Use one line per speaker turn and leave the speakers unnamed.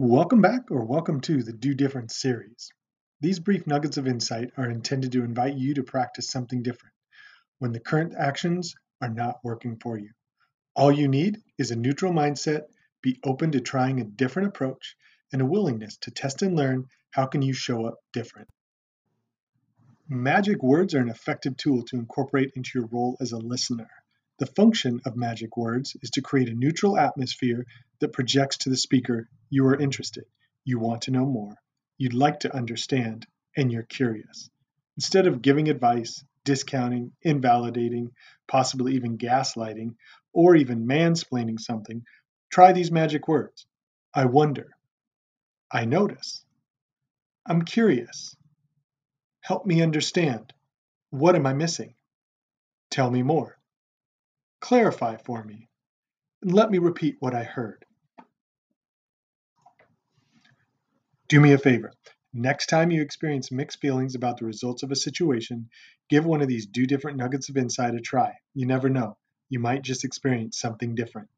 Welcome back or welcome to the Do Different series. These brief nuggets of insight are intended to invite you to practice something different when the current actions are not working for you. All you need is a neutral mindset, be open to trying a different approach, and a willingness to test and learn how can you show up different. Magic words are an effective tool to incorporate into your role as a listener. The function of magic words is to create a neutral atmosphere that projects to the speaker you are interested, you want to know more, you'd like to understand, and you're curious. Instead of giving advice, discounting, invalidating, possibly even gaslighting, or even mansplaining something, try these magic words. I wonder. I notice. I'm curious. Help me understand. What am I missing? Tell me more. Clarify for me, and let me repeat what I heard. Do me a favor. Next time you experience mixed feelings about the results of a situation, give one of these do different nuggets of insight a try. You never know. You might just experience something different.